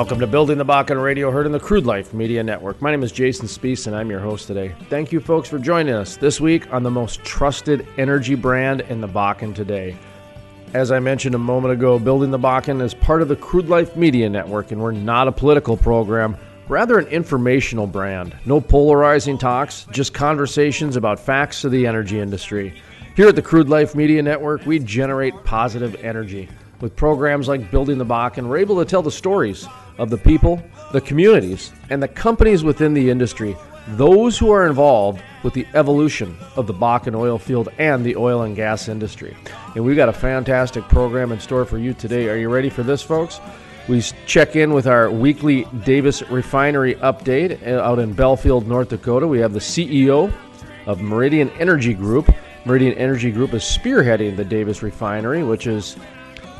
Welcome to Building the Bakken Radio, heard in the Crude Life Media Network. My name is Jason Spiess, and I'm your host today. Thank you, folks, for joining us this week on the most trusted energy brand in the Bakken today. As I mentioned a moment ago, Building the Bakken is part of the Crude Life Media Network, and we're not a political program, rather an informational brand. No polarizing talks, just conversations about facts of the energy industry. Here at the Crude Life Media Network, we generate positive energy. With programs like Building the Bakken, we're able to tell the stories of the people, the communities, and the companies within the industry, those who are involved with the evolution of the Bakken oil field and the oil and gas industry. And we've got a fantastic program in store for you today. Are you ready for this, folks? We check in with our weekly Davis Refinery update uh, out in Belfield, North Dakota. We have the CEO of Meridian Energy Group. Meridian Energy Group is spearheading the Davis Refinery, which is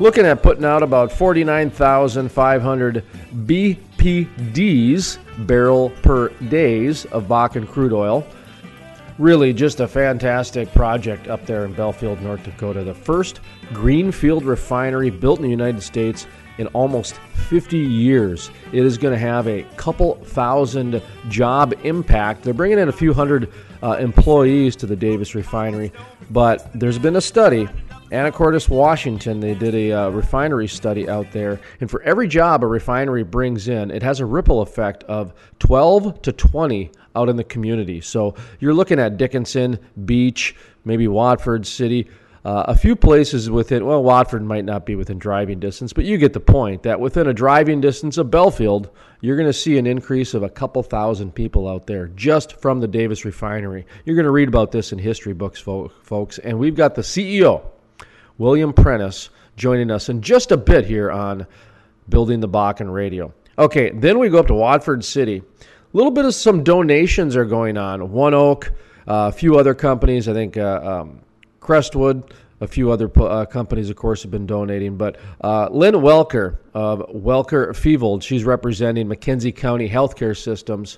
looking at putting out about 49,500 BPDs, barrel per days, of Bakken crude oil. Really, just a fantastic project up there in Belfield, North Dakota. The first greenfield refinery built in the United States in almost 50 years. It is going to have a couple thousand job impact. They're bringing in a few hundred uh, employees to the Davis refinery, but there's been a study Anacortes, Washington, they did a uh, refinery study out there. And for every job a refinery brings in, it has a ripple effect of 12 to 20 out in the community. So you're looking at Dickinson, Beach, maybe Watford City. Uh, a few places within, well, Watford might not be within driving distance, but you get the point that within a driving distance of Belfield, you're going to see an increase of a couple thousand people out there just from the Davis refinery. You're going to read about this in history books, folks. And we've got the CEO William Prentice, joining us in just a bit here on Building the Bakken Radio. Okay, then we go up to Watford City. A little bit of some donations are going on. ONEOK, uh, a few other companies, I think uh, um, Crestwood, a few other uh, companies, of course, have been donating. But uh, Lynn Welker of Welker Fevold, she's representing McKenzie County Healthcare Systems.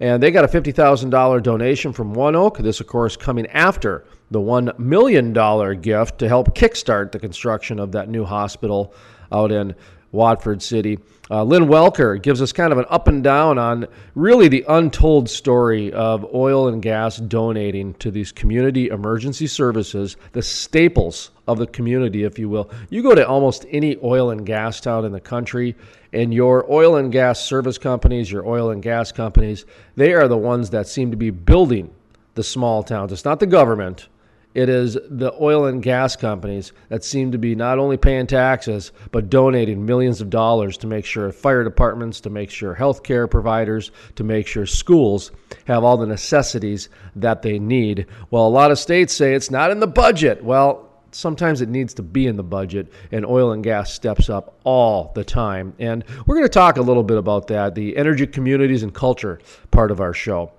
And they got a $50,000 donation from ONEOK. This, of course, coming after the $1 million gift to help kickstart the construction of that new hospital out in Watford City. Uh, Lynn Welker gives us kind of an up and down on really the untold story of oil and gas donating to these community emergency services, the staples of the community, if you will. You go to almost any oil and gas town in the country, and your oil and gas service companies, your oil and gas companies, they are the ones that seem to be building the small towns. It's not the government, it is the oil and gas companies that seem to be not only paying taxes, but donating millions of dollars to make sure fire departments, to make sure healthcare providers, to make sure schools have all the necessities that they need. Well, a lot of states say it's not in the budget. Well, sometimes it needs to be in the budget, and oil and gas steps up all the time. And we're going to talk a little bit about that, the energy communities and culture part of our show.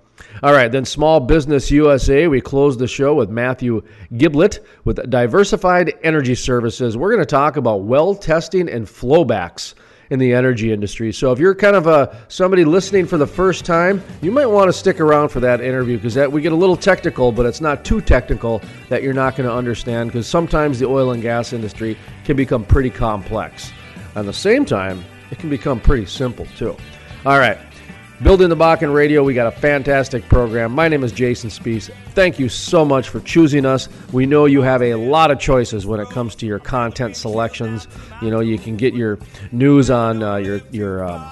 All right, then Small Business USA. We close the show with Matthew Giblett with Diversified Energy Services. We're going to talk about well testing and flowbacks in the energy industry. So if you're kind of a somebody listening for the first time, you might want to stick around for that interview because that we get a little technical, but it's not too technical that you're not going to understand because sometimes the oil and gas industry can become pretty complex. At the same time, it can become pretty simple too. All right. Building the Bakken Radio, we got a fantastic program. My name is Jason Spiess. Thank you so much for choosing us. We know you have a lot of choices when it comes to your content selections. You know, you can get your news on uh, your your um,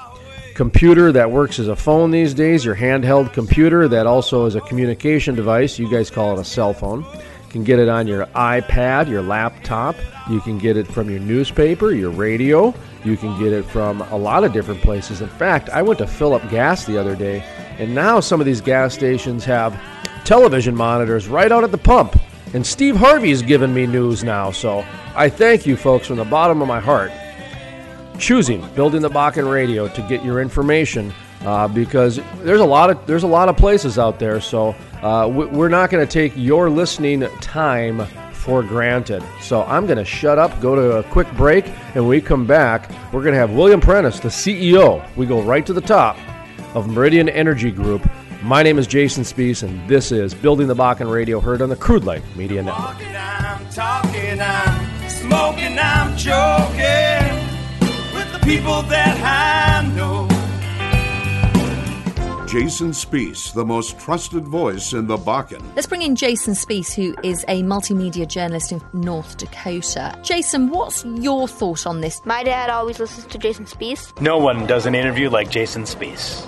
computer that works as a phone these days, your handheld computer that also is a communication device. You guys call it a cell phone. Can get it on your iPad, your laptop. You can get it from your newspaper, your radio. You can get it from a lot of different places. In fact, I went to fill up gas the other day, and now some of these gas stations have television monitors right out at the pump. And Steve Harvey Harvey's given me news now, so I thank you folks from the bottom of my heart choosing Building the Bakken Radio to get your information uh, because there's a lot of there's a lot of places out there. So uh, we're not going to take your listening time for granted. So I'm going to shut up, go to a quick break, and when we come back, we're going to have William Prentice, the CEO. We go right to the top of Meridian Energy Group. My name is Jason Spiess, and this is Building the Bakken Radio, heard on the Crude Life Media Network. I'm talking, I'm smoking, I'm joking with the people that I know. Jason Spiess, the most trusted voice in the Bakken. Let's bring in Jason Spiess, who is a multimedia journalist in North Dakota. Jason, what's your thought on this? My dad always listens to Jason Spiess. No one does an interview like Jason Spiess.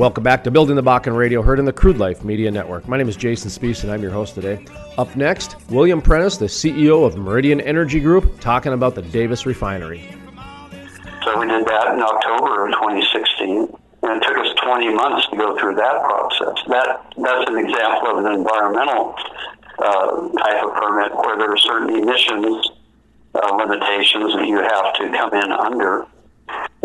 Welcome back to Building the Bakken Radio, heard in the Crude Life Media Network. My name is Jason Spiess, and I'm your host today. Up next, William Prentice, the CEO of Meridian Energy Group, talking about the Davis Refinery. So we did that in October of 2016, and it took us 20 months to go through that process. That that's an example of an environmental uh, type of permit where there are certain emissions uh, limitations that you have to come in under,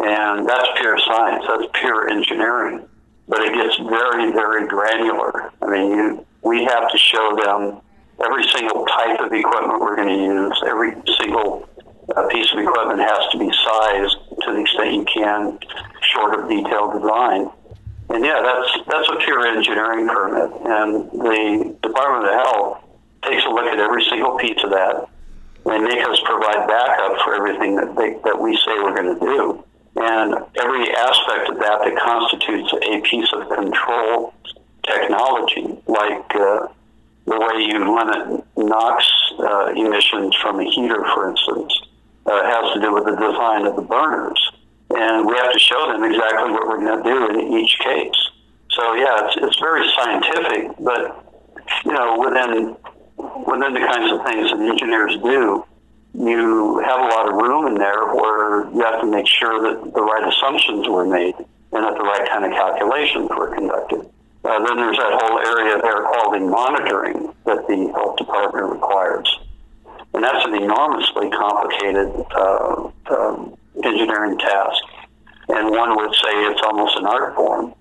and that's pure science. That's pure engineering but it gets very, very granular. I mean, you, we have to show them every single type of equipment we're going to use. Every single uh, piece of equipment has to be sized to the extent you can, short of detailed design. And yeah, that's that's a pure engineering permit, and the Department of Health takes a look at every single piece of that. They make us provide backup for everything that they, that we say we're going to do. And every aspect of that that constitutes a piece of control technology, like uh, the way you limit NOx uh, emissions from a heater, for instance, uh, has to do with the design of the burners. And we have to show them exactly what we're going to do in each case. So yeah, it's, it's very scientific, but you know, within within the kinds of things that engineers do, you have a lot of room in there where you have to make sure that the right assumptions were made and that the right kind of calculations were conducted. Uh, then there's that whole area of air quality monitoring that the health department requires. And that's an enormously complicated uh, um, engineering task. And one would say it's almost an art form.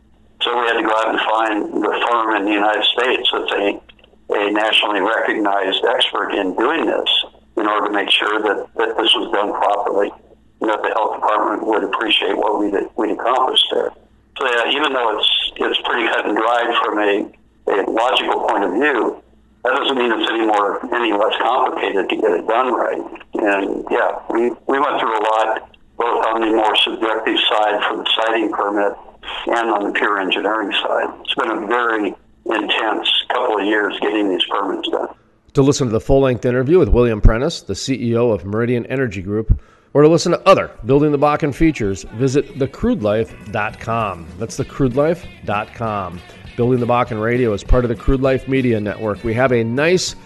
So we had to go out and find the firm in the United States that's a, a nationally recognized expert in doing this in order to make sure that, that this was done properly and that the health department would appreciate what we'd, we'd accomplished there. So yeah, even though it's it's pretty cut and dried from a, a logical point of view, that doesn't mean it's any more any less complicated to get it done right. And yeah, we, we went through a lot both on the more subjective side for the siting permit and on the pure engineering side. It's been a very intense couple of years getting these permits done. To listen to the full length interview with William Prentice, the CEO of Meridian Energy Group, or to listen to other Building the Bakken features, visit thecrudelife.com. That's thecrudelife.com. Building the Bakken Radio is part of the Crude Life Media Network. We have a nice,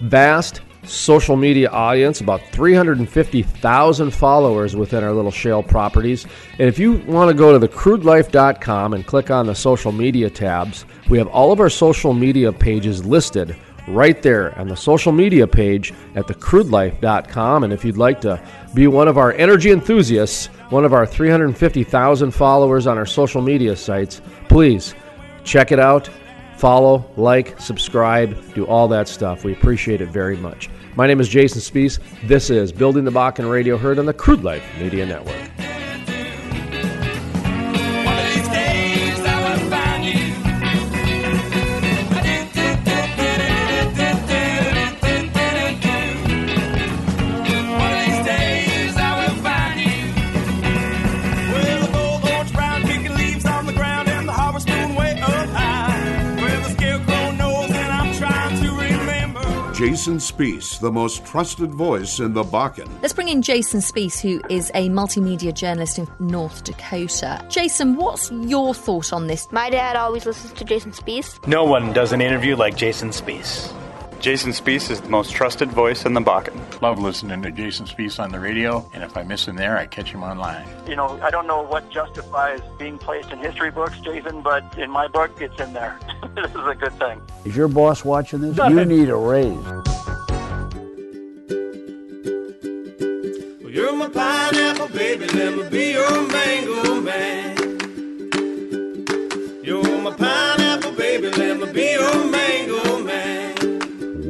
vast social media audience, about 350,000 followers within our little shale properties. And if you want to go to thecrudelife.com and click on the social media tabs, we have all of our social media pages listed right there on the social media page at thecrudelife.com. And if you'd like to be one of our energy enthusiasts, one of our 350,000 followers on our social media sites, please check it out. Follow, like, subscribe, do all that stuff. We appreciate it very much. My name is Jason Spiess. This is Building the Bakken Radio Heard on the Crude Life Media Network. Jason Spiess, the most trusted voice in the Bakken. Let's bring in Jason Spiess, who is a multimedia journalist in North Dakota. Jason, what's your thought on this? My dad always listens to Jason Spiess. No one does an interview like Jason Spiess. Jason Spiess is the most trusted voice in the Bakken. Love listening to Jason Spiess on the radio, and if I miss him there, I catch him online. You know, I don't know what justifies being placed in history books, Jason, but in my book, it's in there. this is a good thing. Is your boss watching this? You need a raise. Well, you're my pineapple baby, let me be your mango man. You're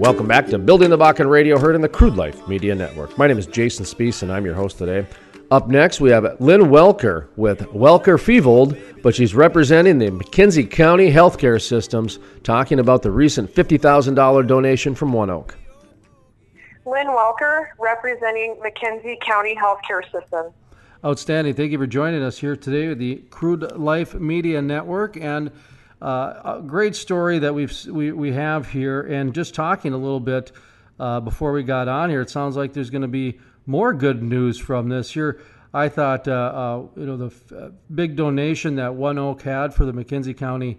Welcome back to Building the Bakken Radio, heard in the Crude Life Media Network. My name is Jason Spiess, and I'm your host today. Up next, we have Lynn Welker with Welker Fevold, but she's representing the McKenzie County Healthcare Systems, talking about the recent $50,000 donation from ONEOK. Lynn Welker, representing McKenzie County Healthcare System. Outstanding. Thank you for joining us here today with the Crude Life Media Network and uh, a great story that we've we, we have here. And just talking a little bit uh, before we got on here, it sounds like there's going to be more good news from this. Here, I thought uh, uh you know the f- uh, big donation that ONEOK had for the McKenzie County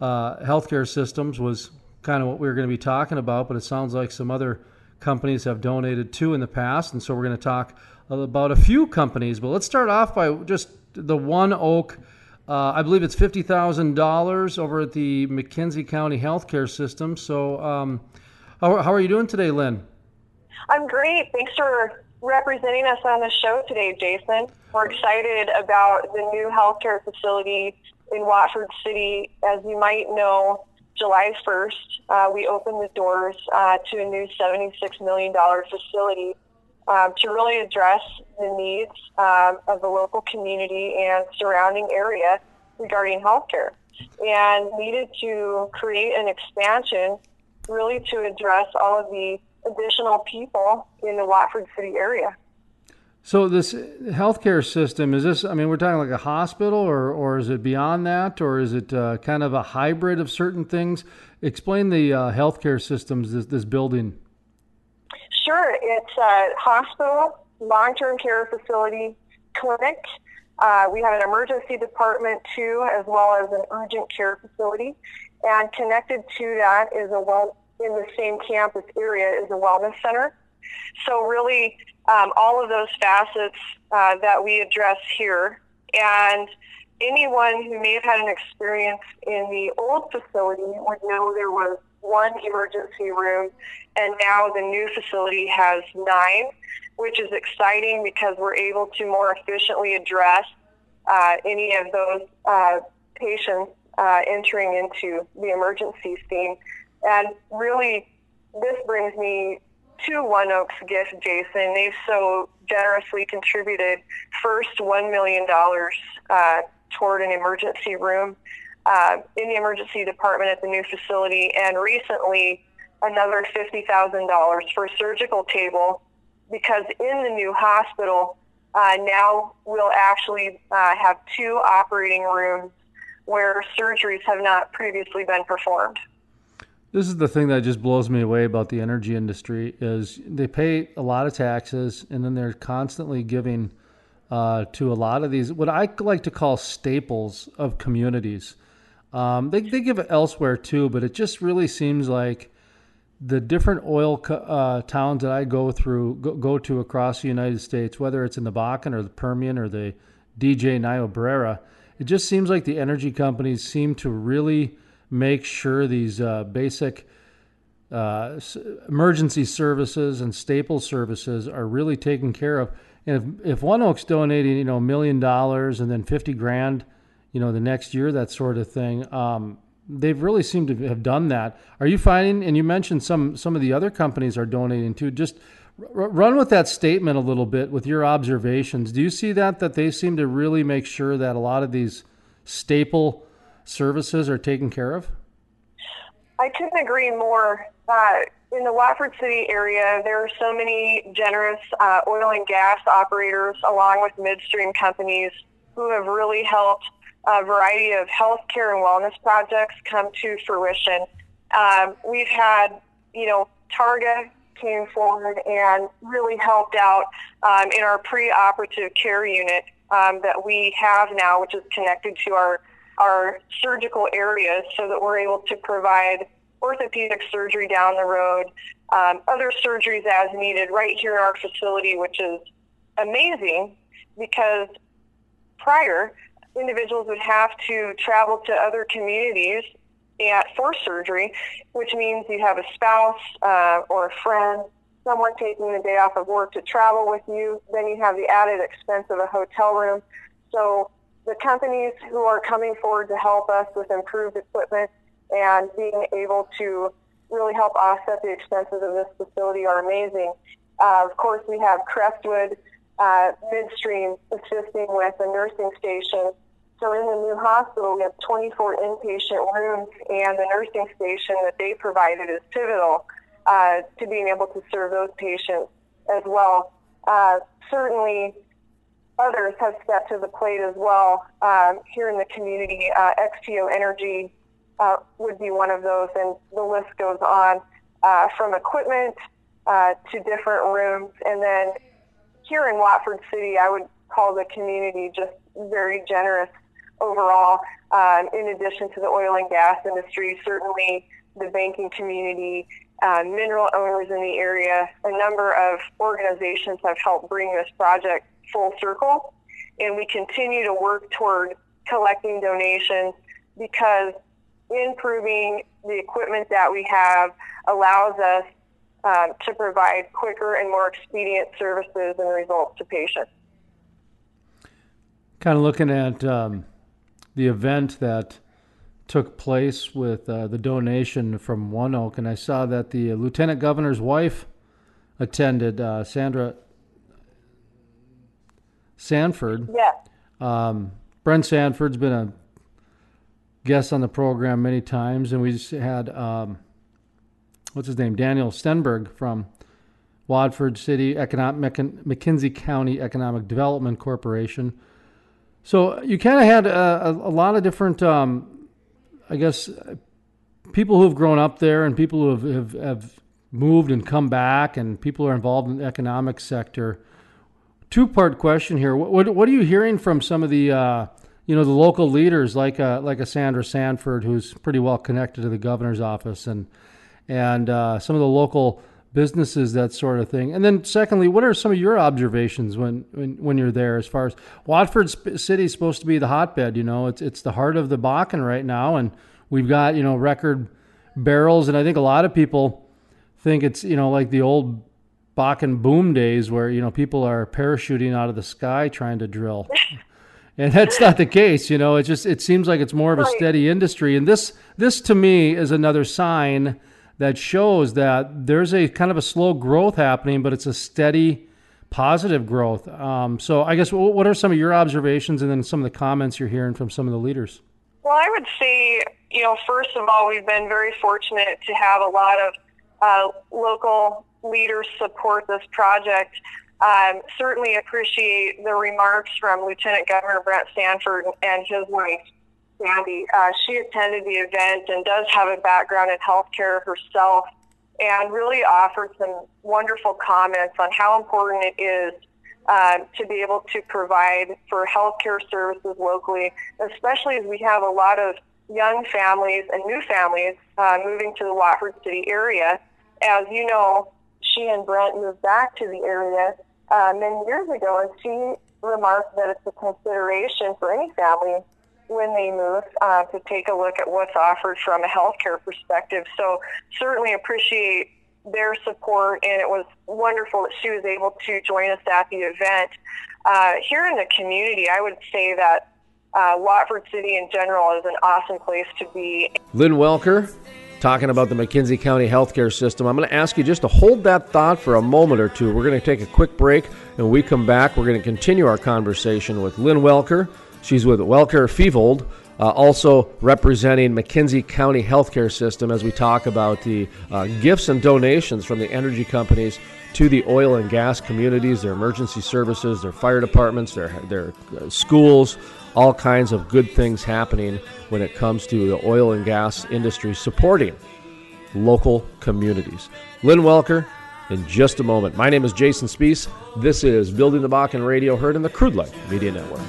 uh, healthcare systems was kind of what we were going to be talking about, but it sounds like some other companies have donated too in the past, and so we're going to talk about a few companies. But let's start off by just the ONEOK. Uh, I believe it's fifty thousand dollars over at the McKenzie County Healthcare System. So, um, how, how are you doing today, Lynn? I'm great. Thanks for representing us on the show today, Jason. We're excited about the new healthcare facility in Watford City. As you might know, July 1st, uh, we opened the doors uh, to a new $76 million facility um, to really address the needs um, of the local community and surrounding area regarding healthcare and needed to create an expansion really to address all of the additional people in the Watford City area. So this healthcare system is this? I mean, we're talking like a hospital, or or is it beyond that, or is it uh, kind of a hybrid of certain things? Explain the uh, healthcare systems this, this building. Sure, it's a hospital, long-term care facility, clinic. Uh, we have an emergency department too, as well as an urgent care facility, and connected to that is a well in the same campus area is a wellness center. So really, um, all of those facets uh, that we address here, and anyone who may have had an experience in the old facility would know there was one emergency room, and now the new facility has nine, which is exciting because we're able to more efficiently address uh, any of those uh, patients uh, entering into the emergency scene. And really, this brings me to ONEOK's gift, Jason. They've so generously contributed first $1 million uh, toward an emergency room uh, in the emergency department at the new facility, and recently another $50,000 for a surgical table because in the new hospital, uh, now we'll actually uh, have two operating rooms where surgeries have not previously been performed. This is the thing that just blows me away about the energy industry is they pay a lot of taxes and then they're constantly giving uh, to a lot of these what I like to call staples of communities. Um, they, they give it elsewhere too, but it just really seems like the different oil uh, towns that I go through, go, go, to across the United States, whether it's in the Bakken or the Permian or the DJ Niobrara, it just seems like the energy companies seem to really make sure these uh, basic uh, emergency services and staple services are really taken care of. And if, if ONEOK's donating, you know, a million dollars and then 50 grand you know, the next year, that sort of thing. Um, they've really seemed to have done that. Are you finding? And you mentioned some some of the other companies are donating too. Just r- run with that statement a little bit with your observations. Do you see that that they seem to really make sure that a lot of these staple services are taken care of? I couldn't agree more. Uh, in the Watford City area, there are so many generous uh, oil and gas operators, along with midstream companies, who have really helped a variety of healthcare and wellness projects come to fruition. Um, we've had, you know, Targa came forward and really helped out um, in our pre-operative care unit um, that we have now, which is connected to our our surgical areas, so that we're able to provide orthopedic surgery down the road, um, other surgeries as needed right here in our facility, which is amazing because prior individuals would have to travel to other communities at, for surgery, which means you have a spouse uh, or a friend, someone taking the day off of work to travel with you. Then you have the added expense of a hotel room. So the companies who are coming forward to help us with improved equipment and being able to really help offset the expenses of this facility are amazing. Uh, of course, we have Crestwood uh, Midstream assisting with a nursing station. So in the new hospital, we have 24 inpatient rooms, and the nursing station that they provided is pivotal uh, to being able to serve those patients as well. Uh, certainly, others have stepped to the plate as well um, here in the community. Uh, XTO Energy uh, would be one of those, and the list goes on uh, from equipment uh, to different rooms. And then here in Watford City, I would call the community just very generous overall. Um, in addition to the oil and gas industry, certainly the banking community, uh, mineral owners in the area, a number of organizations have helped bring this project full circle. And we continue to work toward collecting donations because improving the equipment that we have allows us um, to provide quicker and more expedient services and results to patients. Kind of looking at um, the event that took place with uh, the donation from ONEOK, and I saw that the lieutenant governor's wife attended, uh, Sandra Sanford. Yeah. Um, Brent Sanford's been a guest on the program many times, and we just had um, what's his name, Daniel Stenberg from Watford City Economic McKenzie County Economic Development Corporation. So you kind of had a, a, lot of different, um, I guess, people who have grown up there and people who have, have, have moved and come back, and people who are involved in the economic sector. Two part question here. What, what, what are you hearing from some of the uh, you know the local leaders like a, like a Sandra Sanford, who's pretty well connected to the governor's office, and and uh, some of the local businesses, that sort of thing. And then, secondly, what are some of your observations when when, when you're there? As far as Watford City is supposed to be the hotbed, you know, it's it's the heart of the Bakken right now, and we've got you know record barrels, and I think a lot of people think it's you know like the old Bakken boom days where you know people are parachuting out of the sky trying to drill. and that's not the case you know it just it seems like it's more of a steady industry and this this to me is another sign that shows that there's a kind of a slow growth happening but it's a steady positive growth. Um, so i guess what are some of your observations and then some of the comments you're hearing from some of the leaders? Well i would say you know first of all we've been very fortunate to have a lot of uh, local leaders support this project. Um, certainly appreciate the remarks from Lieutenant Governor Brent Sanford and his wife, Sandy. Uh, she attended the event and does have a background in healthcare herself and really offered some wonderful comments on how important it is uh, to be able to provide for healthcare services locally, especially as we have a lot of young families and new families uh, moving to the Watford City area. As you know, she and Brent moved back to the area uh, many years ago, and she remarked that it's a consideration for any family when they move uh, to take a look at what's offered from a healthcare perspective. So certainly appreciate their support, and it was wonderful that she was able to join us at the event. Uh, here in the community, I would say that uh, Watford City in general is an awesome place to be. Lynn Welker, talking about the McKenzie County healthcare system. I'm going to ask you just to hold that thought for a moment or two. We're going to take a quick break, and when we come back, we're going to continue our conversation with Lynn Welker. She's with Welker Fevold, uh, also representing McKenzie County healthcare system as we talk about the uh, gifts and donations from the energy companies to the oil and gas communities, their emergency services, their fire departments, their, their uh, schools, all kinds of good things happening when it comes to the oil and gas industry supporting local communities. Lynn Welker, in just a moment. My name is Jason Spiess. This is Building the Bakken Radio, heard in the Crude Life Media Network.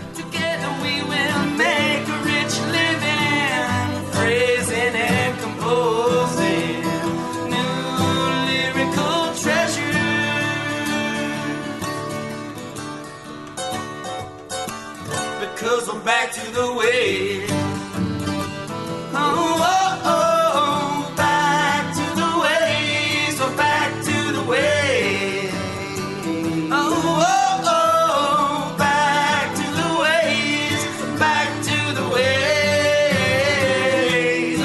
Back to the way. Oh, oh, oh, back to the way. So back to the way. Oh, oh, oh. Oh,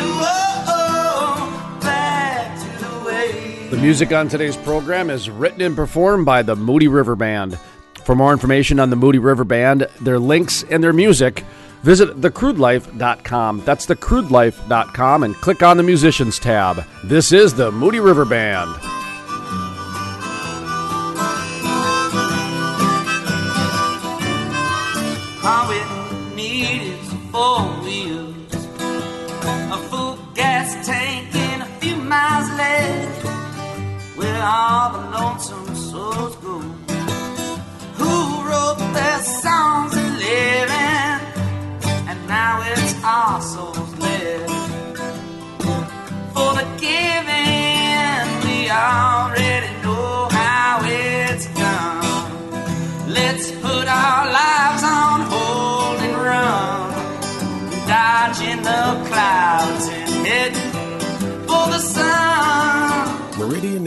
oh, oh The music on today's program is written and performed by the Moody River Band. For more information on the Moody River Band, their links, and their music, visit thecrudelife.com. That's thecrudelife.com and click on the musicians tab. This is the Moody River Band. Four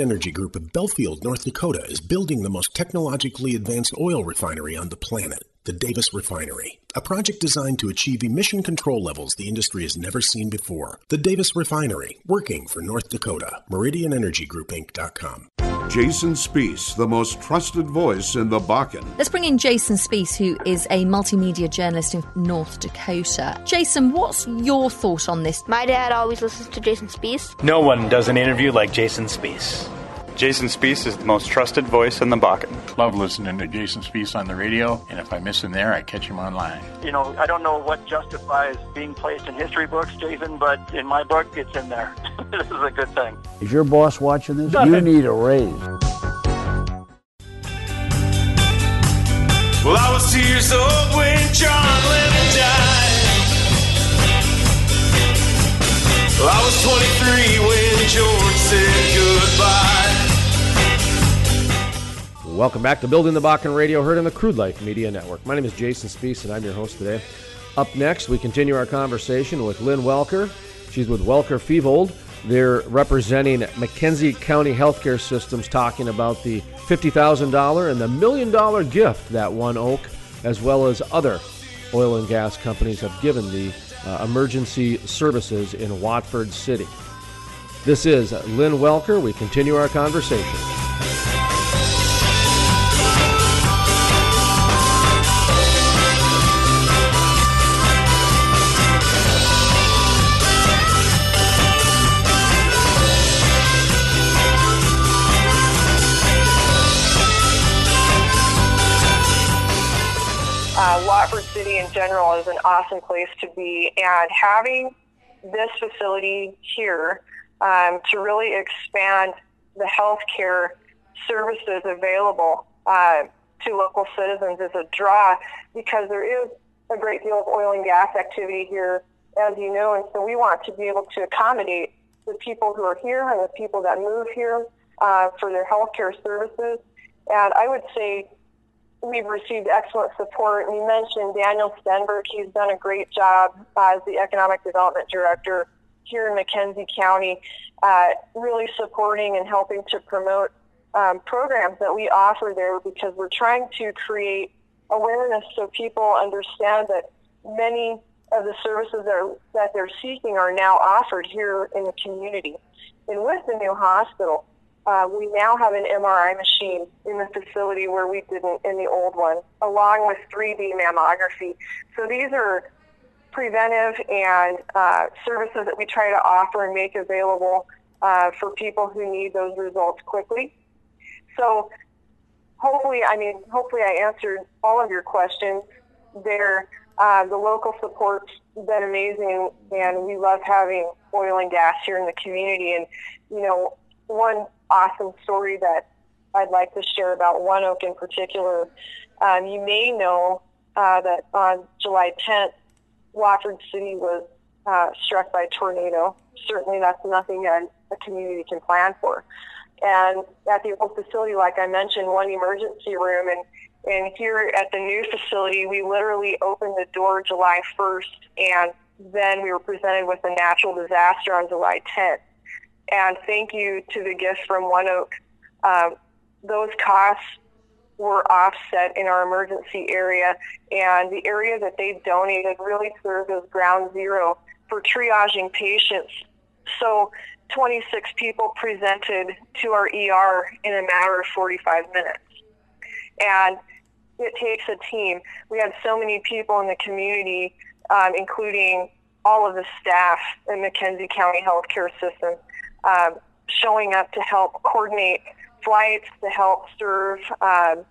Energy Group of Belfield, North Dakota is building the most technologically advanced oil refinery on the planet, the Davis Refinery. A project designed to achieve emission control levels the industry has never seen before. The Davis Refinery, working for North Dakota. MeridianEnergyGroupInc.com. Jason Spiess, the most trusted voice in the Bakken. Let's bring in Jason Spiess, who is a multimedia journalist in North Dakota. Jason, what's your thought on this? My dad always listens to Jason Spiess. No one does an interview like Jason Spiess. Jason Spiess is the most trusted voice in the Bakken. Love listening to Jason Spiess on the radio, and if I miss him there, I catch him online. You know, I don't know what justifies being placed in history books, Jason, but in my book, it's in there. this is a good thing. Is your boss watching this? You need a raise. Well, I was two years old when John Lennon died. Well, I was 23 when George said Welcome back to Building the Bakken Radio, heard on the Crude Life Media Network. My name is Jason Spiess, and I'm your host today. Up next, we continue our conversation with Lynn Welker. She's with Welker Fevold. They're representing McKenzie County Healthcare Systems, talking about the $50,000 and the million dollar gift that ONEOK, as well as other oil and gas companies, have given the uh, emergency services in Watford City. This is Lynn Welker. We continue our conversation. City in general is an awesome place to be, and having this facility here um, to really expand the healthcare services available uh, to local citizens is a draw because there is a great deal of oil and gas activity here, as you know, and so we want to be able to accommodate the people who are here and the people that move here uh, for their healthcare services. And I would say we've received excellent support. And you mentioned Daniel Stenberg. He's done a great job as the Economic Development Director here in McKenzie County, uh, really supporting and helping to promote um, programs that we offer there because we're trying to create awareness so people understand that many of the services that, are, that they're seeking are now offered here in the community. And with the new hospital, uh, we now have an MRI machine in the facility where we didn't in the old one, along with 3D mammography. So these are preventive and uh, services that we try to offer and make available uh, for people who need those results quickly. So hopefully, I mean, hopefully I answered all of your questions there. Uh, the local support's been amazing, and we love having oil and gas here in the community. And, you know, one awesome story that I'd like to share about ONEOK in particular. Um, you may know uh, that on July 10th, Watford City was uh, struck by a tornado. Certainly, that's nothing that a community can plan for. And at the old facility, like I mentioned, one emergency room, and and here at the new facility, we literally opened the door July 1st, and then we were presented with a natural disaster on July 10th. And thank you to the gifts from ONEOK. Um, those costs were offset in our emergency area, and the area that they donated really served as ground zero for triaging patients. So 26 people presented to our ER in a matter of 45 minutes. And it takes a team. We had so many people in the community, um, including all of the staff in McKenzie County Healthcare System, um, showing up to help coordinate flights, to help serve um,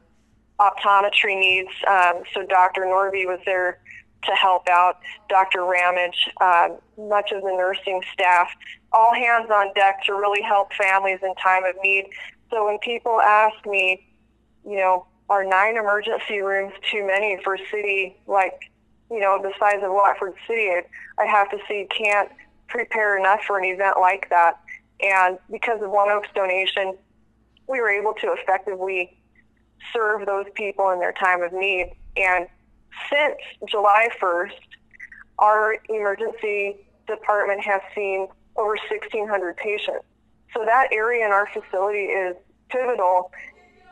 optometry needs. Um, so Dr. Norby was there to help out, Dr. Ramage, um, much of the nursing staff, all hands on deck to really help families in time of need. So when people ask me, you know, are nine emergency rooms too many for a city like, you know, the size of Watford City? I have to say, can't prepare enough for an event like that. And because of ONEOK's donation, we were able to effectively serve those people in their time of need. And since July 1st, our emergency department has seen over 1,600 patients. So that area in our facility is pivotal.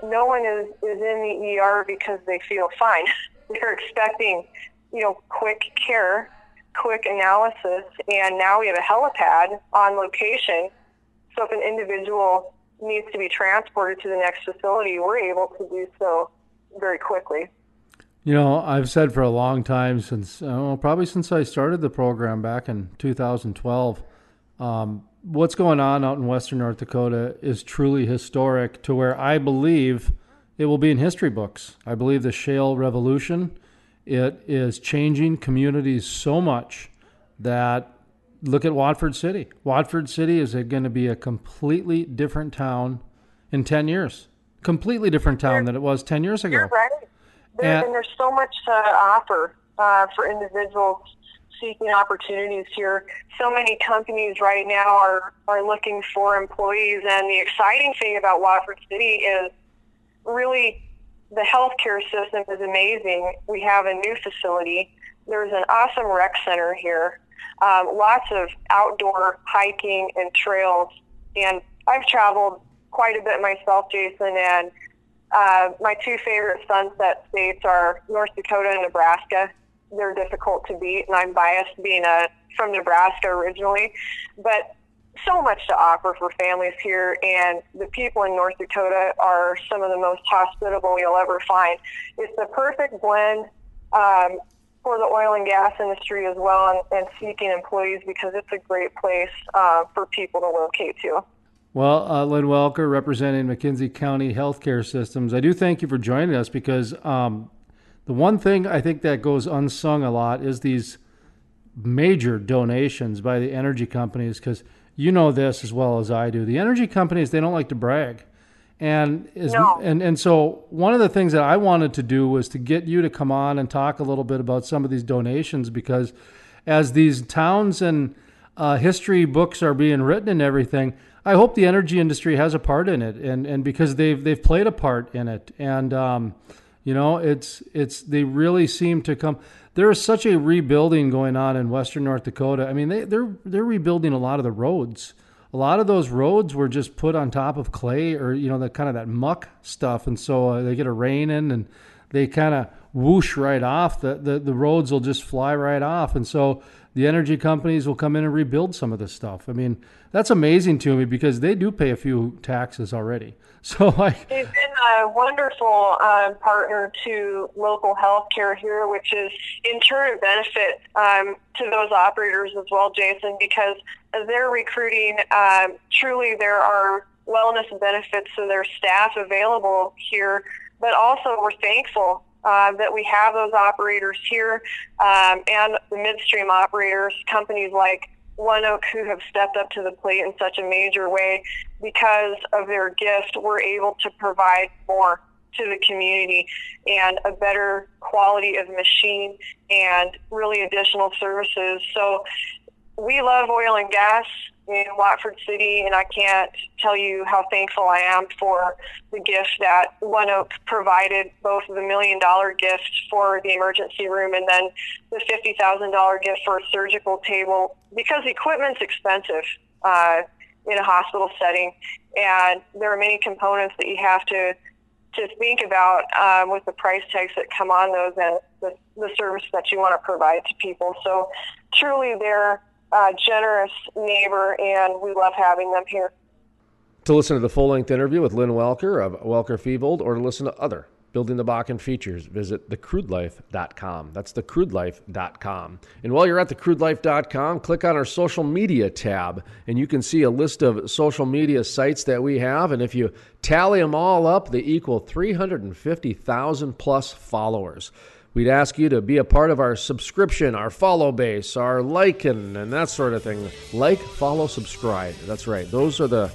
No one is, is in the ER because they feel fine. They're expecting, you know, quick care, quick analysis, and now we have a helipad on location. So if an individual needs to be transported to the next facility, we're able to do so very quickly. You know, I've said for a long time since, uh, probably since I started the program back in 2012, um, what's going on out in Western North Dakota is truly historic to where I believe it will be in history books. I believe the shale revolution, it is changing communities so much that look at Watford City. Watford City is going to be a completely different town in 10 years. Completely different town than it was 10 years ago. You're right. There, and, and, there's so much to offer uh, for individuals seeking opportunities here. So many companies right now are, are looking for employees, and the exciting thing about Watford City is really the healthcare system is amazing. We have a new facility. There's an awesome rec center here. Um, lots of outdoor hiking and trails. And I've traveled quite a bit myself, Jason, and uh, my two favorite sunset states are North Dakota and Nebraska. They're difficult to beat, and I'm biased being a, from Nebraska originally. But so much to offer for families here, and the people in North Dakota are some of the most hospitable you'll ever find. It's the perfect blend um, for the oil and gas industry as well, and, and seeking employees because it's a great place uh, for people to locate to. Well, uh, Lynn Welker, representing McKenzie County Healthcare Systems, I do thank you for joining us because um, the one thing I think that goes unsung a lot is these major donations by the energy companies because you know this as well as I do. The energy companies, they don't like to brag. And is, no. and and so one of the things that I wanted to do was to get you to come on and talk a little bit about some of these donations because as these towns and uh, history books are being written and everything, I hope the energy industry has a part in it, and and because they've they've played a part in it, and um, you know it's it's they really seem to come. There is such a rebuilding going on in Western North Dakota. I mean, they they're they're rebuilding a lot of the roads. A lot of those roads were just put on top of clay or you know that kind of that muck stuff, and so uh, they get a rain in and they kind of whoosh right off. The, the the roads will just fly right off, and so the energy companies will come in and rebuild some of this stuff. I mean, that's amazing to me because they do pay a few taxes already. So like a wonderful um, partner to local healthcare here, which is in turn a benefit um, to those operators as well, Jason, because they're recruiting, um, truly there are wellness benefits to their staff available here. But also, we're thankful uh, that we have those operators here um, and the midstream operators, companies like Oak who have stepped up to the plate in such a major way because of their gift, we're able to provide more to the community and a better quality of machine and really additional services. So we love oil and gas in Watford City, and I can't tell you how thankful I am for the gift that ONEOK provided, both the million dollar gift for the emergency room and then the $50,000 gift for a surgical table, because equipment's expensive uh, in a hospital setting, and there are many components that you have to to think about um, with the price tags that come on those and the, the service that you want to provide to people. So truly, they're uh, generous neighbor, and we love having them here. To listen to the full length interview with Lynn Welker of Welker Fevold or to listen to other Building the Bakken features, visit thecrudelife.com. That's thecrudelife.com. And while you're at thecrudelife.com, click on our social media tab, and you can see a list of social media sites that we have. And if you tally them all up, they equal 350,000 plus followers. We'd ask you to be a part of our subscription, our follow base, our liking, and that sort of thing. Like, follow, subscribe. That's right. Those are the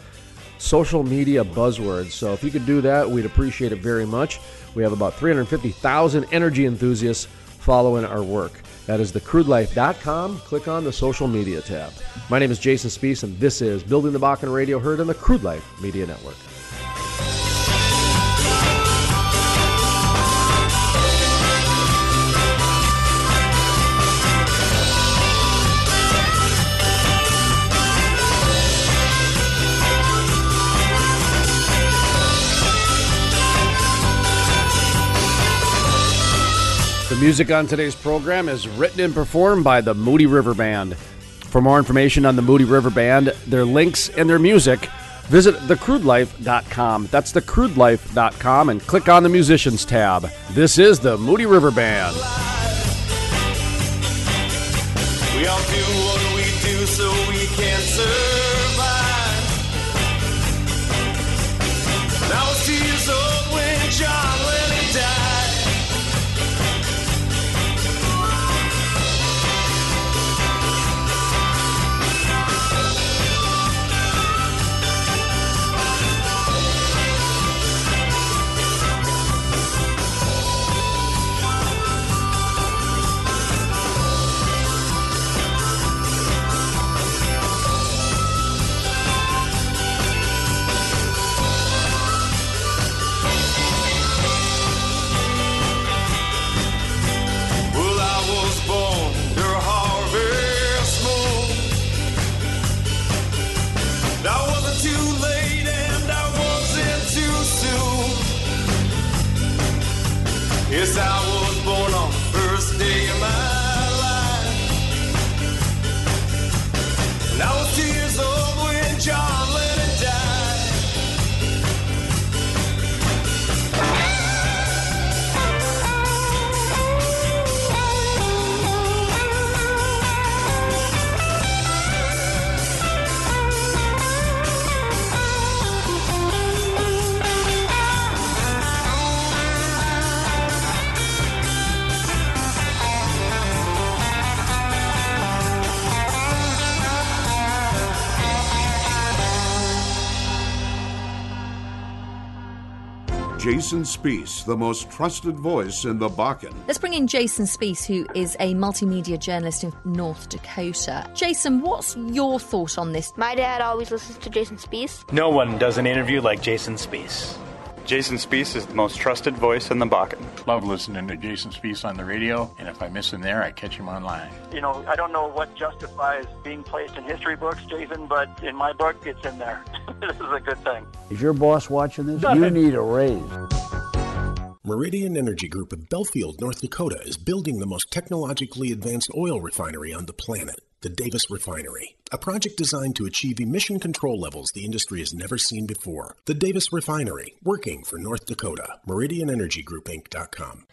social media buzzwords. So if you could do that, we'd appreciate it very much. We have about 350,000 energy enthusiasts following our work. That is thecrudelife.com. Click on the social media tab. My name is Jason Spiess, and this is Building the Bakken Radio heard on the Crude Life Media Network. The music on today's program is written and performed by the Moody River Band. For more information on the Moody River Band, their links, and their music, visit thecrudelife.com. That's thecrudelife.com and click on the musicians tab. This is the Moody River Band. We all do what we do so we can survive. Jason Spiess, the most trusted voice in the Bakken. Let's bring in Jason Spiess, who is a multimedia journalist in North Dakota. Jason, what's your thought on this? My dad always listens to Jason Spiess. No one does an interview like Jason Spiess. Jason Spiess is the most trusted voice in the Bakken. Love listening to Jason Spiess on the radio, and if I miss him there, I catch him online. You know, I don't know what justifies being placed in history books, Jason, but in my book, it's in there. this is a good thing. Is your boss watching this? You need a raise. Meridian Energy Group of Belfield, North Dakota is building the most technologically advanced oil refinery on the planet, the Davis Refinery. A project designed to achieve emission control levels the industry has never seen before. The Davis Refinery, working for North Dakota. MeridianEnergyGroupInc.com.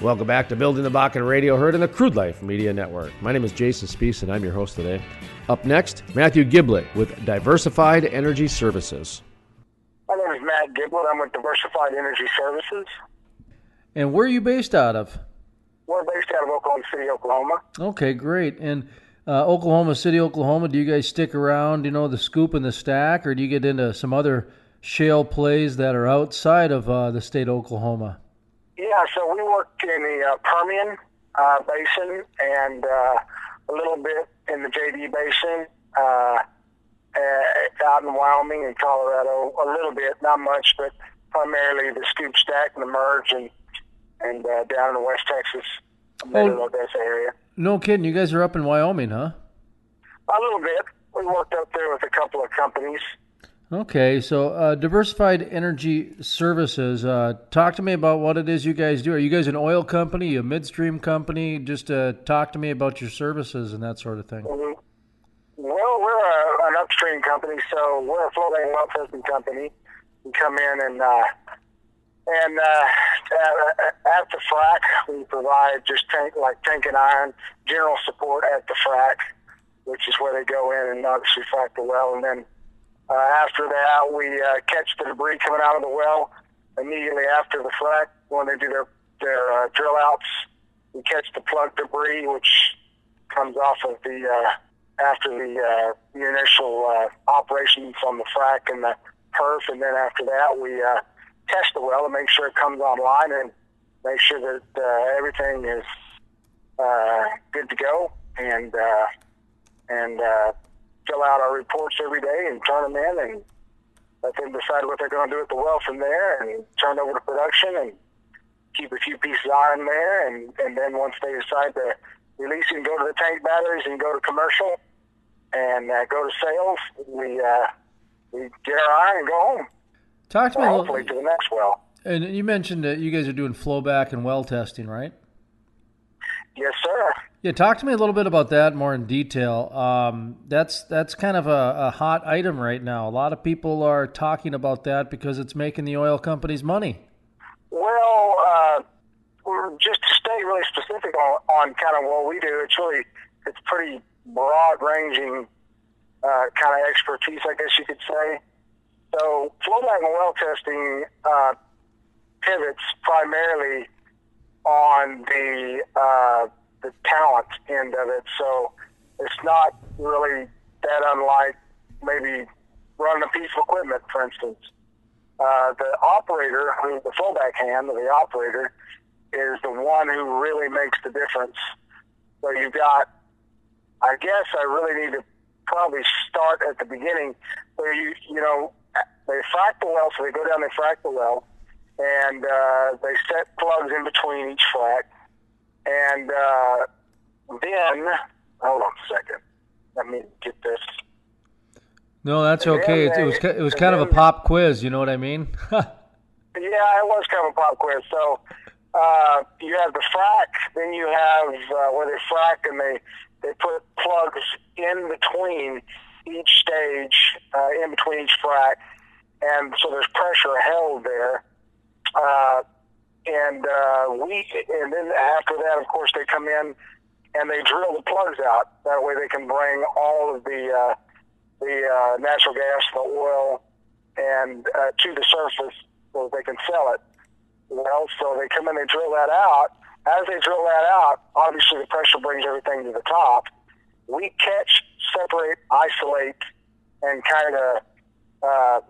Welcome back to Building the Bakken Radio, heard on the Crude Life Media Network. My name is Jason Spiess, and I'm your host today. Up next, Matthew Giblett with Diversified Energy Services. My name is Matt Giblett. I'm with Diversified Energy Services. And where are you based out of? We're based out of Oklahoma City, Oklahoma. Okay, great. And uh, Oklahoma City, Oklahoma, do you guys stick around, you know, the scoop and the stack, or do you get into some other shale plays that are outside of uh, the state of Oklahoma? Yeah, so we work in the uh, Permian uh, Basin and uh, a little bit in the JD Basin, uh, out in Wyoming and Colorado, a little bit, not much, but primarily the scoop stack and the merge and and uh, down in West Texas, middle Oh. Odessa area. No kidding. You guys are up in Wyoming, huh? A little bit. We worked up there with a couple of companies. Okay, so uh, diversified energy services. Uh, talk to me about what it is you guys do. Are you guys an oil company, a midstream company? Just uh, talk to me about your services and that sort of thing. Well, we're a, an upstream company, so we're a floating well testing company. We come in and uh, and uh, at, the frac, we provide just tank like tank and iron general support at the frac, which is where they go in and obviously frac the well, and then uh, after that, we uh, catch the debris coming out of the well immediately after the frac when they do their their uh, drill outs. We catch the plug debris, which comes off of the uh, after the, uh, the initial uh, operations on the frac and the perf, and then after that, we uh, test the well to make sure it comes online and make sure that uh, everything is uh, good to go and uh, and uh, fill out our reports every day and turn them in and let them decide what they're going to do with the well from there and turn it over to production and keep a few pieces iron there and, and then once they decide to release and go to the tank batteries and go to commercial and uh, go to sales, we uh, we get our iron and go home. Talk to me. Well, hopefully to the next well. And you mentioned that you guys are doing flowback and well testing, right? Yes, sir. Yeah, talk to me a little bit about that more in detail. Um, that's that's kind of a, a, hot item right now. A lot of people are talking about that because it's making the oil companies money. Well, uh, just to stay really specific on, on kind of what we do, it's really it's pretty broad ranging uh, kind of expertise, I guess you could say. So, flowback and well testing uh, pivots primarily on the uh, the talent end of it. So it's not really that unlike maybe running a piece of equipment, for instance. Uh, the operator, who the flowback hand, the operator, is the one who really makes the difference. So you've got, I guess I really need to probably start at the beginning where you, you know, they frack the well, so they go down, they frack the well, and uh, they set plugs in between each frac and uh, then, hold on a second. Let me get this. No, that's okay. It, it, was it was kind of a pop quiz. You know what I mean? yeah, it was kind of a pop quiz. So uh, you have the frac, then you have uh, where they frac and they they put plugs in between each stage, uh, in between each frac, and so there's pressure held there. Uh, and uh, we and then after that, of course, they come in and they drill the plugs out. That way, they can bring all of the uh, the uh, natural gas, the oil, and uh, to the surface so they can sell it. Well, so they come in, they drill that out. As they drill that out, obviously the pressure brings everything to the top. We catch, separate, isolate, and kind of uh,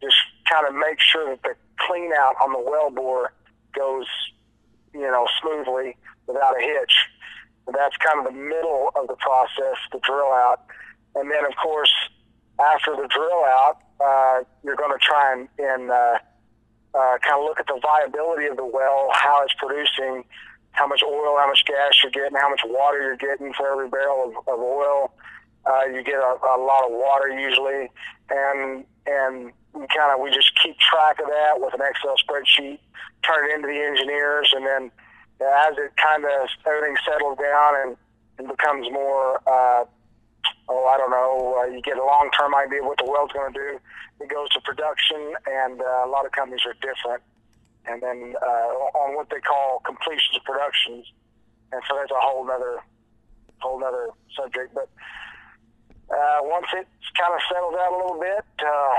just kind of make sure that the clean out on the well bore goes, you know, smoothly without a hitch. That's kind of the middle of the process, the drill out. And then, of course, after the drill out, uh, you're going to try and, and uh, uh, kind of look at the viability of the well, how it's producing, how much oil, how much gas you're getting, how much water you're getting for every barrel of, of oil. Uh, you get a, a lot of water usually, and and we kind of we just keep track of that with an Excel spreadsheet, turn it into the engineers, and then as it kind of everything settles down and, and becomes more, uh, oh, I don't know, uh, you get a long term idea of what the well's going to do. It goes to production, and uh, a lot of companies are different. And then uh, on what they call completions of productions, and so that's a whole other, whole other subject. But uh, once it's kind of settled out a little bit, uh,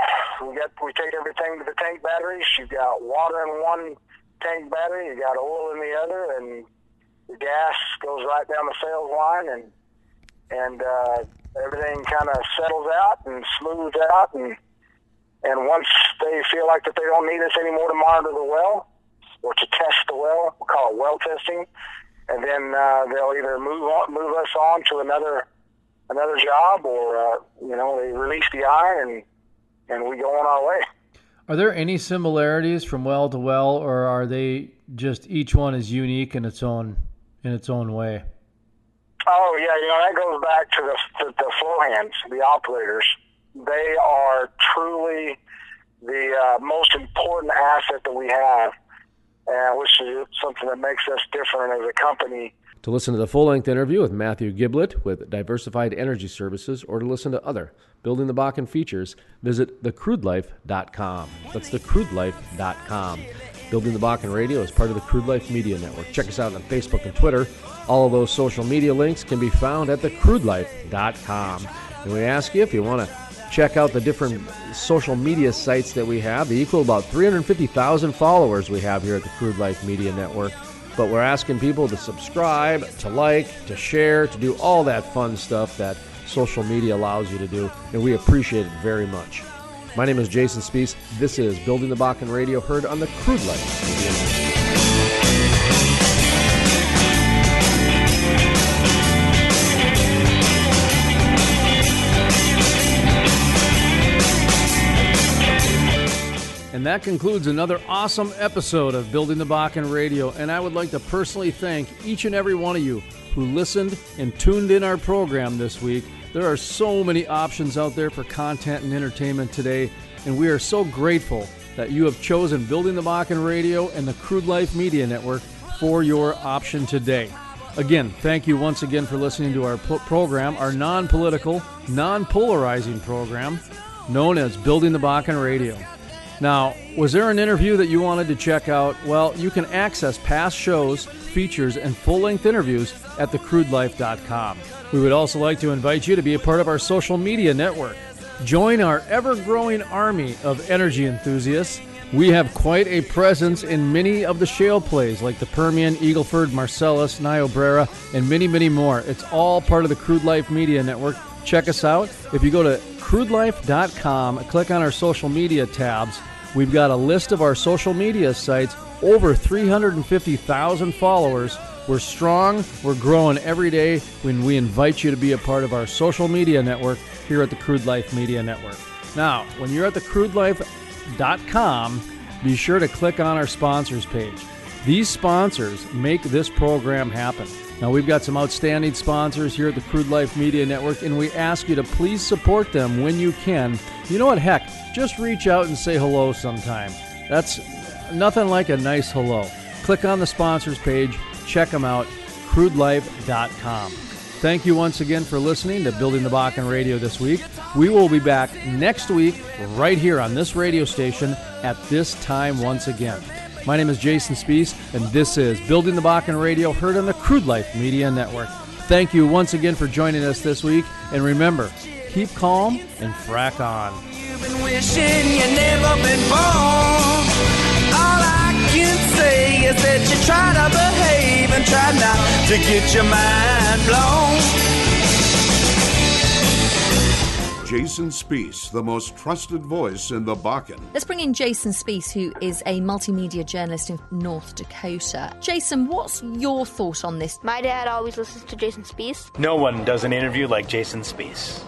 we get we take everything to the tank batteries. You've got water in one tank battery, you got oil in the other, and the gas goes right down the sales line, and and uh, everything kind of settles out and smooths out, and and once they feel like that they don't need us anymore to monitor the well or to test the well, we call it well testing, and then uh, they'll either move on, move us on to another another job, or uh, you know they release the iron and and we go on our way. Are there any similarities from well to well, or are they just each one is unique in its own in its own way? Oh yeah, you know that goes back to the the, the hands, the operators. they are truly the uh, most important asset that we have, and which is something that makes us different as a company. To listen to the full length interview with Matthew Giblett with Diversified Energy Services or to listen to other Building the Bakken features, visit thecrudelife.com. That's thecrudelife.com. Building the Bakken Radio is part of the Crude Life Media Network. Check us out on Facebook and Twitter. All of those social media links can be found at thecrudelife.com. And we ask you if you want to check out the different social media sites that we have. They equal about 350,000 followers we have here at the Crude Life Media Network. But we're asking people to subscribe, to like, to share, to do all that fun stuff that social media allows you to do, and we appreciate it very much. My name is Jason Spiess. This is Building the Bakken Radio, heard on the Crude Network. And that concludes another awesome episode of Building the Bakken Radio. And I would like to personally thank each and every one of you who listened and tuned in our program this week. There are so many options out there for content and entertainment today, and we are so grateful that you have chosen Building the Bakken Radio and the Crude Life Media Network for your option today. Again, thank you once again for listening to our program, our non political, non polarizing program known as Building the Bakken Radio. Now, was there an interview that you wanted to check out? Well, you can access past shows, features, and full length interviews at thecrudelife.com. We would also like to invite you to be a part of our social media network. Join our ever growing army of energy enthusiasts. We have quite a presence in many of the shale plays like the Permian, Eagleford, Marcellus, Niobrara, and many, many more. It's all part of the Crude Life Media Network. Check us out. If you go to crudelife.com, click on our social media tabs, we've got a list of our social media sites, over 350,000 followers. We're strong, we're growing every day when we invite you to be a part of our social media network here at the Crude Life Media Network. Now, when you're at thecrudelife.com, be sure to click on our sponsors page. These sponsors make this program happen. Now, we've got some outstanding sponsors here at the Crude Life Media Network, and we ask you to please support them when you can. You know what? Heck, just reach out and say hello sometime. That's nothing like a nice hello. Click on the sponsors page, check them out, crudelife.com. Thank you once again for listening to Building the Bakken Radio this week. We will be back next week right here on this radio station at this time once again. My name is Jason Spiess, and this is Building the Bakken Radio, heard on the Crude Life Media Network. Thank you once again for joining us this week, and remember, keep calm and frack on. Been wishing you never been born. All I can say is that you try to behave and try not to get your mind blown. Jason Spiess, the most trusted voice in the Bakken. Let's bring in Jason Spiess, who is a multimedia journalist in North Dakota. Jason, what's your thought on this? My dad always listens to Jason Spiess. No one does an interview like Jason Spiess.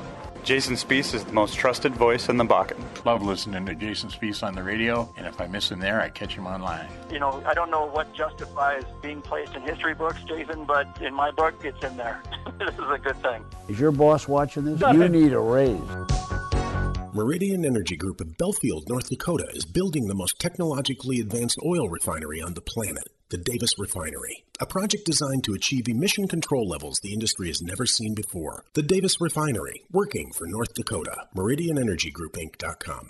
Jason Spiess is the most trusted voice in the Bakken. Love listening to Jason Spiess on the radio, and if I miss him there, I catch him online. You know, I don't know what justifies being placed in history books, Jason, but in my book, it's in there. this is a good thing. Is your boss watching this? You need a raise. Meridian Energy Group of Belfield, North Dakota is building the most technologically advanced oil refinery on the planet, the Davis Refinery. A project designed to achieve emission control levels the industry has never seen before. The Davis Refinery, working for North Dakota. MeridianEnergyGroupInc.com.